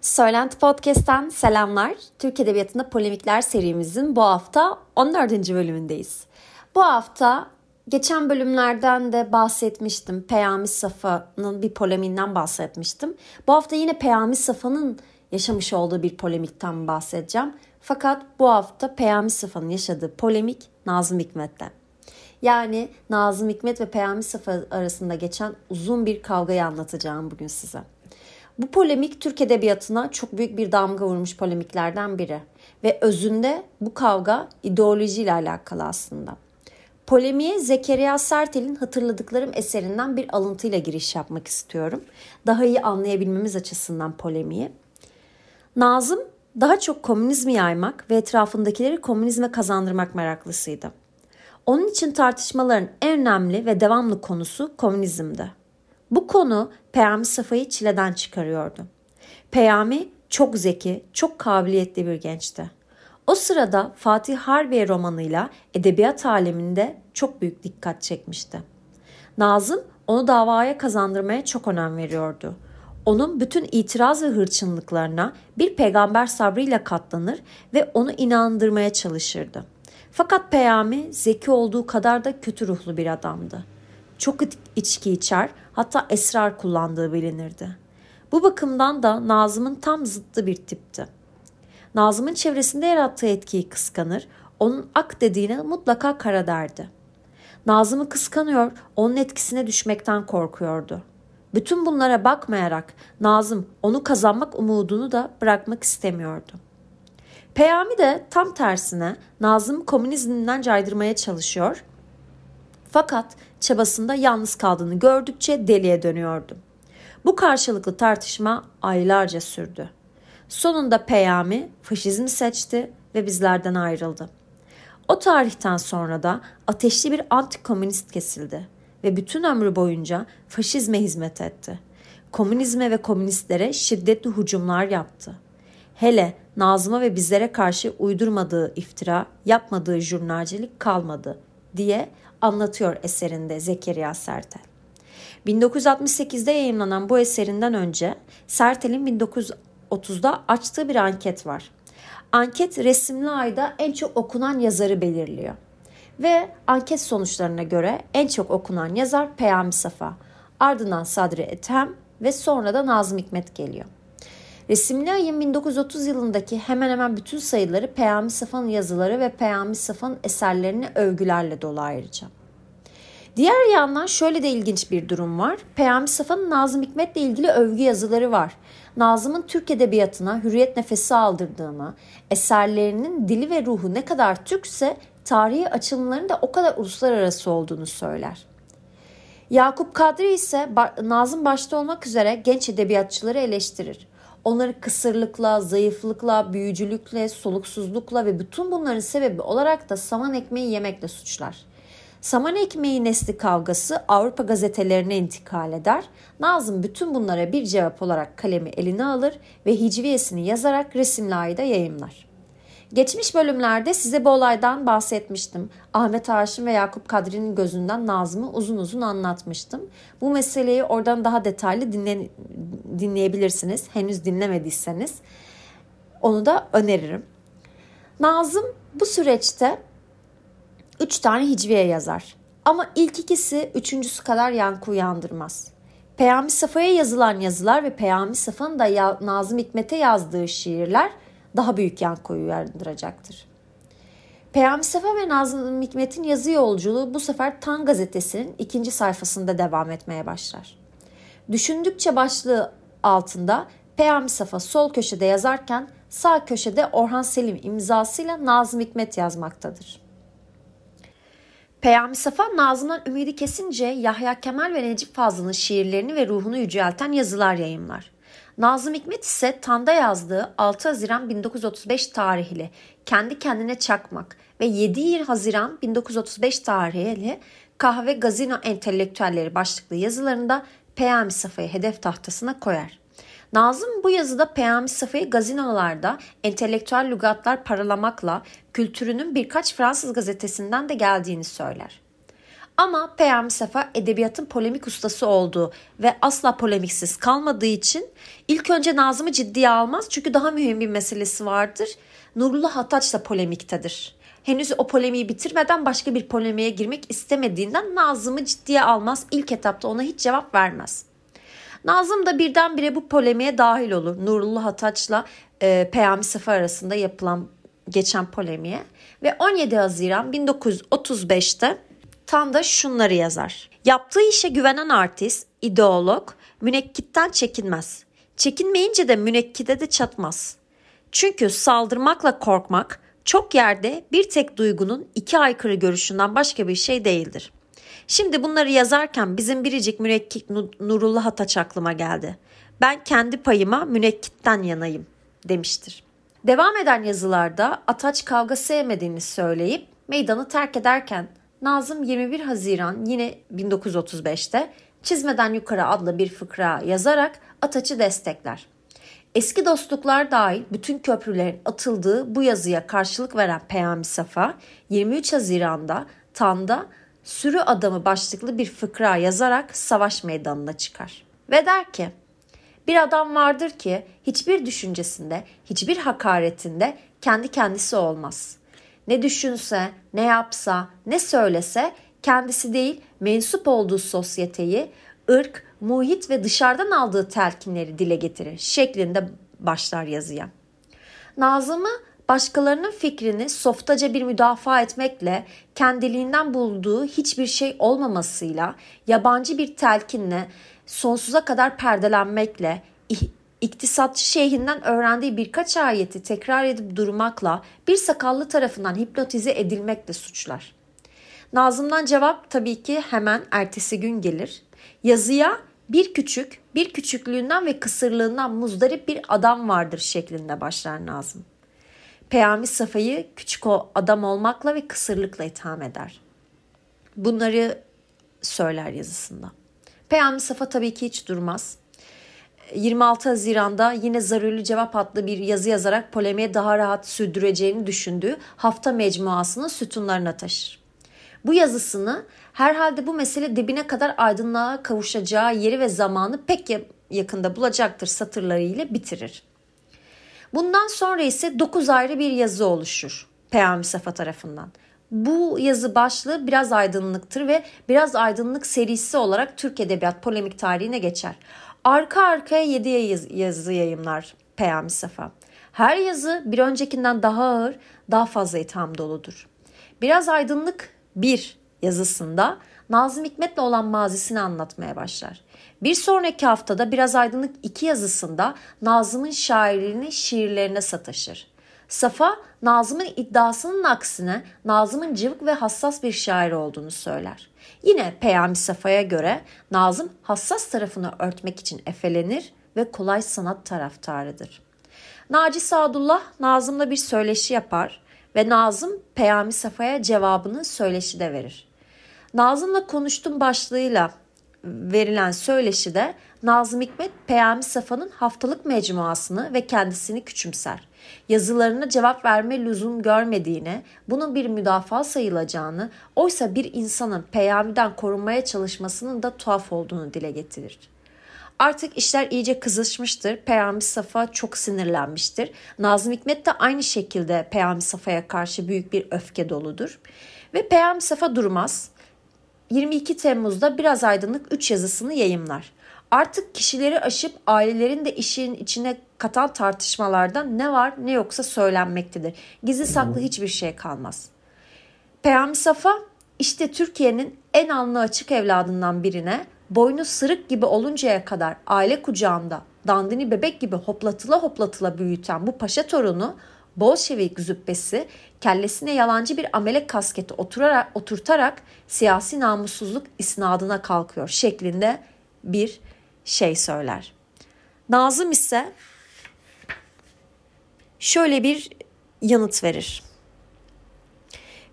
Söylenti Podcast'ten selamlar. Türk Edebiyatı'nda Polemikler serimizin bu hafta 14. bölümündeyiz. Bu hafta geçen bölümlerden de bahsetmiştim. Peyami Safa'nın bir polemiğinden bahsetmiştim. Bu hafta yine Peyami Safa'nın yaşamış olduğu bir polemikten bahsedeceğim. Fakat bu hafta Peyami Safa'nın yaşadığı polemik Nazım Hikmet'te. Yani Nazım Hikmet ve Peyami Safa arasında geçen uzun bir kavgayı anlatacağım bugün size. Bu polemik Türk Edebiyatı'na çok büyük bir damga vurmuş polemiklerden biri. Ve özünde bu kavga ideolojiyle alakalı aslında. Polemiğe Zekeriya Sertel'in Hatırladıklarım eserinden bir alıntıyla giriş yapmak istiyorum. Daha iyi anlayabilmemiz açısından polemiği. Nazım daha çok komünizmi yaymak ve etrafındakileri komünizme kazandırmak meraklısıydı. Onun için tartışmaların en önemli ve devamlı konusu komünizmdi. Bu konu Peyami Safa'yı çileden çıkarıyordu. Peyami çok zeki, çok kabiliyetli bir gençti. O sırada Fatih Harbiye romanıyla edebiyat aleminde çok büyük dikkat çekmişti. Nazım onu davaya kazandırmaya çok önem veriyordu. Onun bütün itiraz ve hırçınlıklarına bir peygamber sabrıyla katlanır ve onu inandırmaya çalışırdı. Fakat Peyami zeki olduğu kadar da kötü ruhlu bir adamdı. Çok içki içer, hatta esrar kullandığı bilinirdi. Bu bakımdan da Nazım'ın tam zıttı bir tipti. Nazım'ın çevresinde yarattığı etkiyi kıskanır, onun ak dediğine mutlaka kara derdi. Nazım'ı kıskanıyor, onun etkisine düşmekten korkuyordu. Bütün bunlara bakmayarak Nazım onu kazanmak umudunu da bırakmak istemiyordu. Peyami de tam tersine Nazım komünizmden caydırmaya çalışıyor. Fakat çabasında yalnız kaldığını gördükçe deliye dönüyordu. Bu karşılıklı tartışma aylarca sürdü. Sonunda Peyami faşizmi seçti ve bizlerden ayrıldı. O tarihten sonra da ateşli bir antikomünist kesildi ve bütün ömrü boyunca faşizme hizmet etti. Komünizme ve komünistlere şiddetli hücumlar yaptı. Hele Nazım'a ve bizlere karşı uydurmadığı iftira, yapmadığı jurnalcilik kalmadı diye anlatıyor eserinde Zekeriya Sertel. 1968'de yayınlanan bu eserinden önce Sertel'in 1930'da açtığı bir anket var. Anket resimli ayda en çok okunan yazarı belirliyor. Ve anket sonuçlarına göre en çok okunan yazar Peyami Safa, ardından Sadri Ethem ve sonra da Nazım Hikmet geliyor. Resimli ayın 1930 yılındaki hemen hemen bütün sayıları Peyami Safa'nın yazıları ve Peyami Safa'nın eserlerini övgülerle dolu ayrıca. Diğer yandan şöyle de ilginç bir durum var. Peyami Safa'nın Nazım Hikmet'le ilgili övgü yazıları var. Nazım'ın Türk Edebiyatı'na hürriyet nefesi aldırdığını, eserlerinin dili ve ruhu ne kadar Türkse tarihi açılımların da o kadar uluslararası olduğunu söyler. Yakup Kadri ise Nazım başta olmak üzere genç edebiyatçıları eleştirir. Onları kısırlıkla, zayıflıkla, büyücülükle, soluksuzlukla ve bütün bunların sebebi olarak da saman ekmeği yemekle suçlar. Saman ekmeği nesli kavgası Avrupa gazetelerine intikal eder. Nazım bütün bunlara bir cevap olarak kalemi eline alır ve hicviyesini yazarak resimli ayda yayımlar. Geçmiş bölümlerde size bu olaydan bahsetmiştim. Ahmet Haşim ve Yakup Kadri'nin gözünden Nazım'ı uzun uzun anlatmıştım. Bu meseleyi oradan daha detaylı dinle, dinleyebilirsiniz. Henüz dinlemediyseniz onu da öneririm. Nazım bu süreçte 3 tane hicviye yazar. Ama ilk ikisi üçüncüsü kadar yankı uyandırmaz. Peyami Safa'ya yazılan yazılar ve Peyami Safa'nın da Nazım Hikmet'e yazdığı şiirler daha büyük yankı uyandıracaktır. Peyami Safa ve Nazım Hikmet'in yazı yolculuğu bu sefer Tan gazetesinin ikinci sayfasında devam etmeye başlar. Düşündükçe başlığı altında Peyami Safa sol köşede yazarken sağ köşede Orhan Selim imzasıyla Nazım Hikmet yazmaktadır. Peyami Safa Nazım'dan ümidi kesince Yahya Kemal ve Necip Fazıl'ın şiirlerini ve ruhunu yücelten yazılar yayımlar. Nazım Hikmet ise Tan'da yazdığı 6 Haziran 1935 tarihli Kendi Kendine Çakmak ve 7 Haziran 1935 tarihli Kahve Gazino Entelektüelleri başlıklı yazılarında Peyami Safa'yı hedef tahtasına koyar. Nazım bu yazıda Peyami Safa'yı gazinolarda entelektüel lügatlar paralamakla kültürünün birkaç Fransız gazetesinden de geldiğini söyler. Ama Peyami Sefa edebiyatın polemik ustası olduğu ve asla polemiksiz kalmadığı için ilk önce Nazım'ı ciddiye almaz. Çünkü daha mühim bir meselesi vardır. Nurullah Hataç da polemiktedir. Henüz o polemiği bitirmeden başka bir polemiğe girmek istemediğinden Nazım'ı ciddiye almaz. İlk etapta ona hiç cevap vermez. Nazım da birdenbire bu polemiğe dahil olur. Nurullah Hataç'la e, Peyami Sefa arasında yapılan geçen polemiğe. Ve 17 Haziran 1935'te Tan da şunları yazar. Yaptığı işe güvenen artist, ideolog, münekkitten çekinmez. Çekinmeyince de münekkide de çatmaz. Çünkü saldırmakla korkmak çok yerde bir tek duygunun iki aykırı görüşünden başka bir şey değildir. Şimdi bunları yazarken bizim biricik münekkit Nurullah Ataç aklıma geldi. Ben kendi payıma münekkitten yanayım demiştir. Devam eden yazılarda Ataç kavga sevmediğini söyleyip meydanı terk ederken Nazım 21 Haziran yine 1935'te Çizmeden Yukarı adlı bir fıkra yazarak Ataç'ı destekler. Eski dostluklar dahil bütün köprülerin atıldığı bu yazıya karşılık veren Peyami Safa 23 Haziran'da Tan'da sürü adamı başlıklı bir fıkra yazarak savaş meydanına çıkar. Ve der ki bir adam vardır ki hiçbir düşüncesinde, hiçbir hakaretinde kendi kendisi olmaz. Ne düşünse, ne yapsa, ne söylese kendisi değil mensup olduğu sosyeteyi, ırk, muhit ve dışarıdan aldığı telkinleri dile getirir şeklinde başlar yazıya. Nazım'ı başkalarının fikrini softaca bir müdafaa etmekle, kendiliğinden bulduğu hiçbir şey olmamasıyla, yabancı bir telkinle, sonsuza kadar perdelenmekle, iktisatçı şeyhinden öğrendiği birkaç ayeti tekrar edip durmakla bir sakallı tarafından hipnotize edilmekle suçlar. Nazım'dan cevap tabii ki hemen ertesi gün gelir. Yazıya bir küçük, bir küçüklüğünden ve kısırlığından muzdarip bir adam vardır şeklinde başlar Nazım. Peyami Safa'yı küçük o adam olmakla ve kısırlıkla itham eder. Bunları söyler yazısında. Peyami Safa tabii ki hiç durmaz. 26 Haziran'da yine Zaruri Cevap adlı bir yazı yazarak polemiğe daha rahat sürdüreceğini düşündüğü hafta mecmuasının sütunlarına taşır. Bu yazısını herhalde bu mesele dibine kadar aydınlığa kavuşacağı yeri ve zamanı pek yakında bulacaktır satırlarıyla bitirir. Bundan sonra ise 9 ayrı bir yazı oluşur Peyami Safa tarafından. Bu yazı başlığı biraz aydınlıktır ve biraz aydınlık serisi olarak Türk Edebiyat polemik tarihine geçer. Arka arkaya 7 yazı yayımlar Peyami Safa. Her yazı bir öncekinden daha ağır, daha fazla itham doludur. Biraz aydınlık bir yazısında Nazım Hikmet'le olan mazisini anlatmaya başlar. Bir sonraki haftada Biraz Aydınlık iki yazısında Nazım'ın şairliğini şiirlerine sataşır. Safa, Nazım'ın iddiasının aksine Nazım'ın cıvık ve hassas bir şair olduğunu söyler. Yine Peyami Safa'ya göre Nazım hassas tarafını örtmek için efelenir ve kolay sanat taraftarıdır. Naci Sadullah Nazım'la bir söyleşi yapar ve Nazım Peyami Safa'ya cevabını söyleşide verir. Nazım'la konuştum başlığıyla verilen söyleşide Nazım Hikmet Peyami Safa'nın haftalık mecmuasını ve kendisini küçümser. Yazılarına cevap verme lüzum görmediğine, bunun bir müdafaa sayılacağını, oysa bir insanın Peyami'den korunmaya çalışmasının da tuhaf olduğunu dile getirir. Artık işler iyice kızışmıştır. Peyami Safa çok sinirlenmiştir. Nazım Hikmet de aynı şekilde Peyami Safa'ya karşı büyük bir öfke doludur. Ve Peyami Safa durmaz. 22 Temmuz'da Biraz Aydınlık 3 yazısını yayımlar. Artık kişileri aşıp ailelerin de işin içine katan tartışmalardan ne var ne yoksa söylenmektedir. Gizli saklı hiçbir şey kalmaz. Peyami Safa işte Türkiye'nin en alnı açık evladından birine boynu sırık gibi oluncaya kadar aile kucağında dandini bebek gibi hoplatıla hoplatıla büyüten bu paşa torunu Bolşevik züppesi kellesine yalancı bir amelek kasketi oturarak, oturtarak siyasi namussuzluk isnadına kalkıyor şeklinde bir şey söyler. Nazım ise şöyle bir yanıt verir.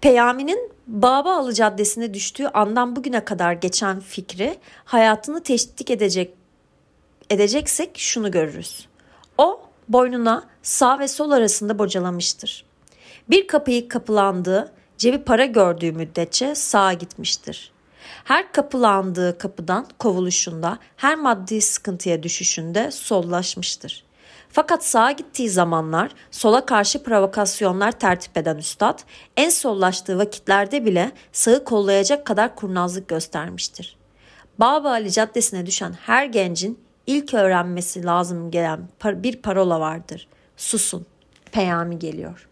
Peyami'nin Babaalı Caddesi'ne düştüğü andan bugüne kadar geçen fikri hayatını teşvik edecek edeceksek şunu görürüz. O boynuna sağ ve sol arasında bocalamıştır. Bir kapıyı kapılandığı, cebi para gördüğü müddetçe sağa gitmiştir. Her kapılandığı kapıdan kovuluşunda, her maddi sıkıntıya düşüşünde sollaşmıştır. Fakat sağa gittiği zamanlar sola karşı provokasyonlar tertip eden üstad en sollaştığı vakitlerde bile sağı kollayacak kadar kurnazlık göstermiştir. Baba Ali Caddesi'ne düşen her gencin ilk öğrenmesi lazım gelen bir parola vardır. Susun, peyami geliyor.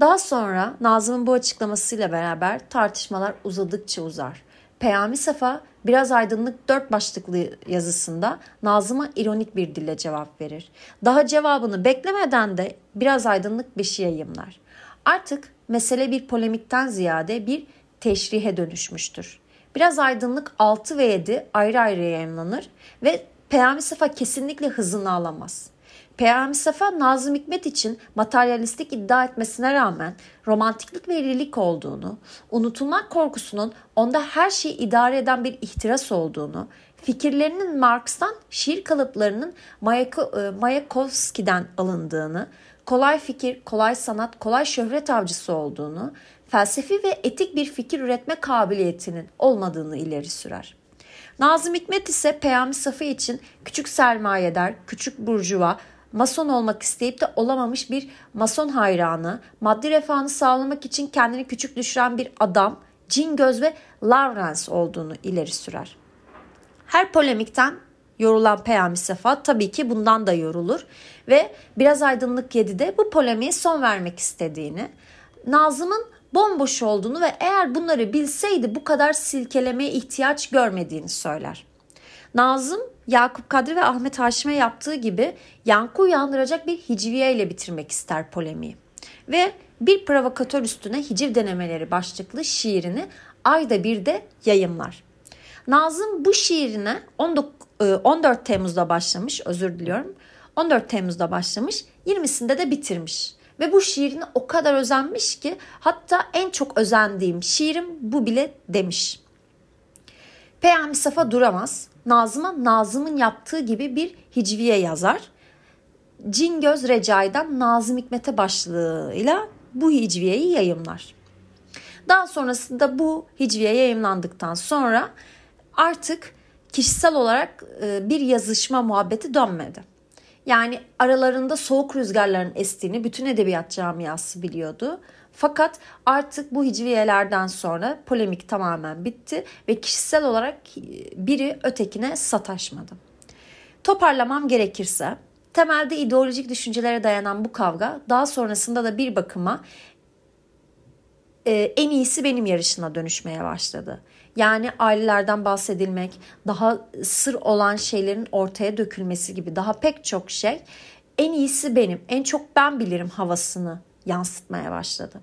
Daha sonra Nazım'ın bu açıklamasıyla beraber tartışmalar uzadıkça uzar. Peyami Safa biraz aydınlık dört başlıklı yazısında Nazım'a ironik bir dille cevap verir. Daha cevabını beklemeden de biraz aydınlık bir şey yayımlar. Artık mesele bir polemikten ziyade bir teşrihe dönüşmüştür. Biraz aydınlık 6 ve 7 ayrı ayrı yayınlanır ve Peyami Safa kesinlikle hızını alamaz. Peyami Safa Nazım Hikmet için materyalistik iddia etmesine rağmen romantiklik ve irilik olduğunu, unutulmak korkusunun onda her şeyi idare eden bir ihtiras olduğunu, fikirlerinin Marx'tan şiir kalıplarının e, Mayakovski'den alındığını, kolay fikir, kolay sanat, kolay şöhret avcısı olduğunu, felsefi ve etik bir fikir üretme kabiliyetinin olmadığını ileri sürer. Nazım Hikmet ise Peyami Safi için küçük sermayedar, küçük burjuva, mason olmak isteyip de olamamış bir mason hayranı, maddi refahını sağlamak için kendini küçük düşüren bir adam, cin göz ve Lawrence olduğunu ileri sürer. Her polemikten yorulan Peyami Sefa tabii ki bundan da yorulur ve biraz aydınlık yedide bu polemiğe son vermek istediğini, Nazım'ın bomboş olduğunu ve eğer bunları bilseydi bu kadar silkelemeye ihtiyaç görmediğini söyler. Nazım Yakup Kadri ve Ahmet Haşim'e yaptığı gibi yankı uyandıracak bir hicviye ile bitirmek ister polemiği. Ve bir provokatör üstüne hiciv denemeleri başlıklı şiirini ayda bir de yayımlar. Nazım bu şiirine 14 e, Temmuz'da başlamış, özür diliyorum. 14 Temmuz'da başlamış, 20'sinde de bitirmiş. Ve bu şiirine o kadar özenmiş ki hatta en çok özendiğim şiirim bu bile demiş. Peyami Safa duramaz. Nazım'a Nazım'ın yaptığı gibi bir hicviye yazar. Cingöz Recai'den Nazım Hikmet'e başlığıyla bu hicviyeyi yayımlar. Daha sonrasında bu hicviye yayımlandıktan sonra artık kişisel olarak e, bir yazışma muhabbeti dönmedi. Yani aralarında soğuk rüzgarların estiğini bütün edebiyat camiası biliyordu. Fakat artık bu hicviyelerden sonra polemik tamamen bitti ve kişisel olarak biri ötekine sataşmadı. Toparlamam gerekirse temelde ideolojik düşüncelere dayanan bu kavga daha sonrasında da bir bakıma e, en iyisi benim yarışına dönüşmeye başladı. Yani ailelerden bahsedilmek, daha sır olan şeylerin ortaya dökülmesi gibi daha pek çok şey en iyisi benim, en çok ben bilirim havasını yansıtmaya başladı.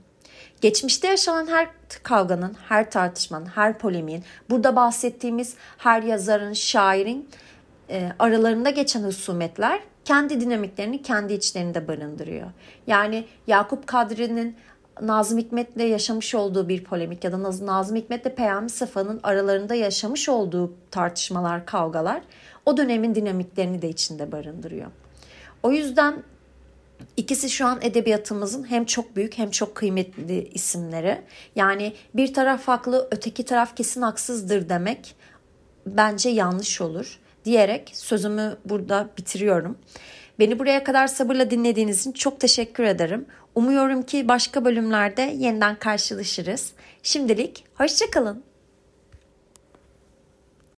Geçmişte yaşanan her kavganın, her tartışmanın, her polemiğin, burada bahsettiğimiz her yazarın, şairin e, aralarında geçen husumetler kendi dinamiklerini kendi içlerinde barındırıyor. Yani Yakup Kadri'nin Nazım Hikmet'le yaşamış olduğu bir polemik ya da Nazım Hikmet'le Peyami Safa'nın aralarında yaşamış olduğu tartışmalar, kavgalar o dönemin dinamiklerini de içinde barındırıyor. O yüzden İkisi şu an edebiyatımızın hem çok büyük hem çok kıymetli isimleri. Yani bir taraf haklı, öteki taraf kesin haksızdır demek bence yanlış olur diyerek sözümü burada bitiriyorum. Beni buraya kadar sabırla dinlediğiniz için çok teşekkür ederim. Umuyorum ki başka bölümlerde yeniden karşılaşırız. Şimdilik hoşçakalın.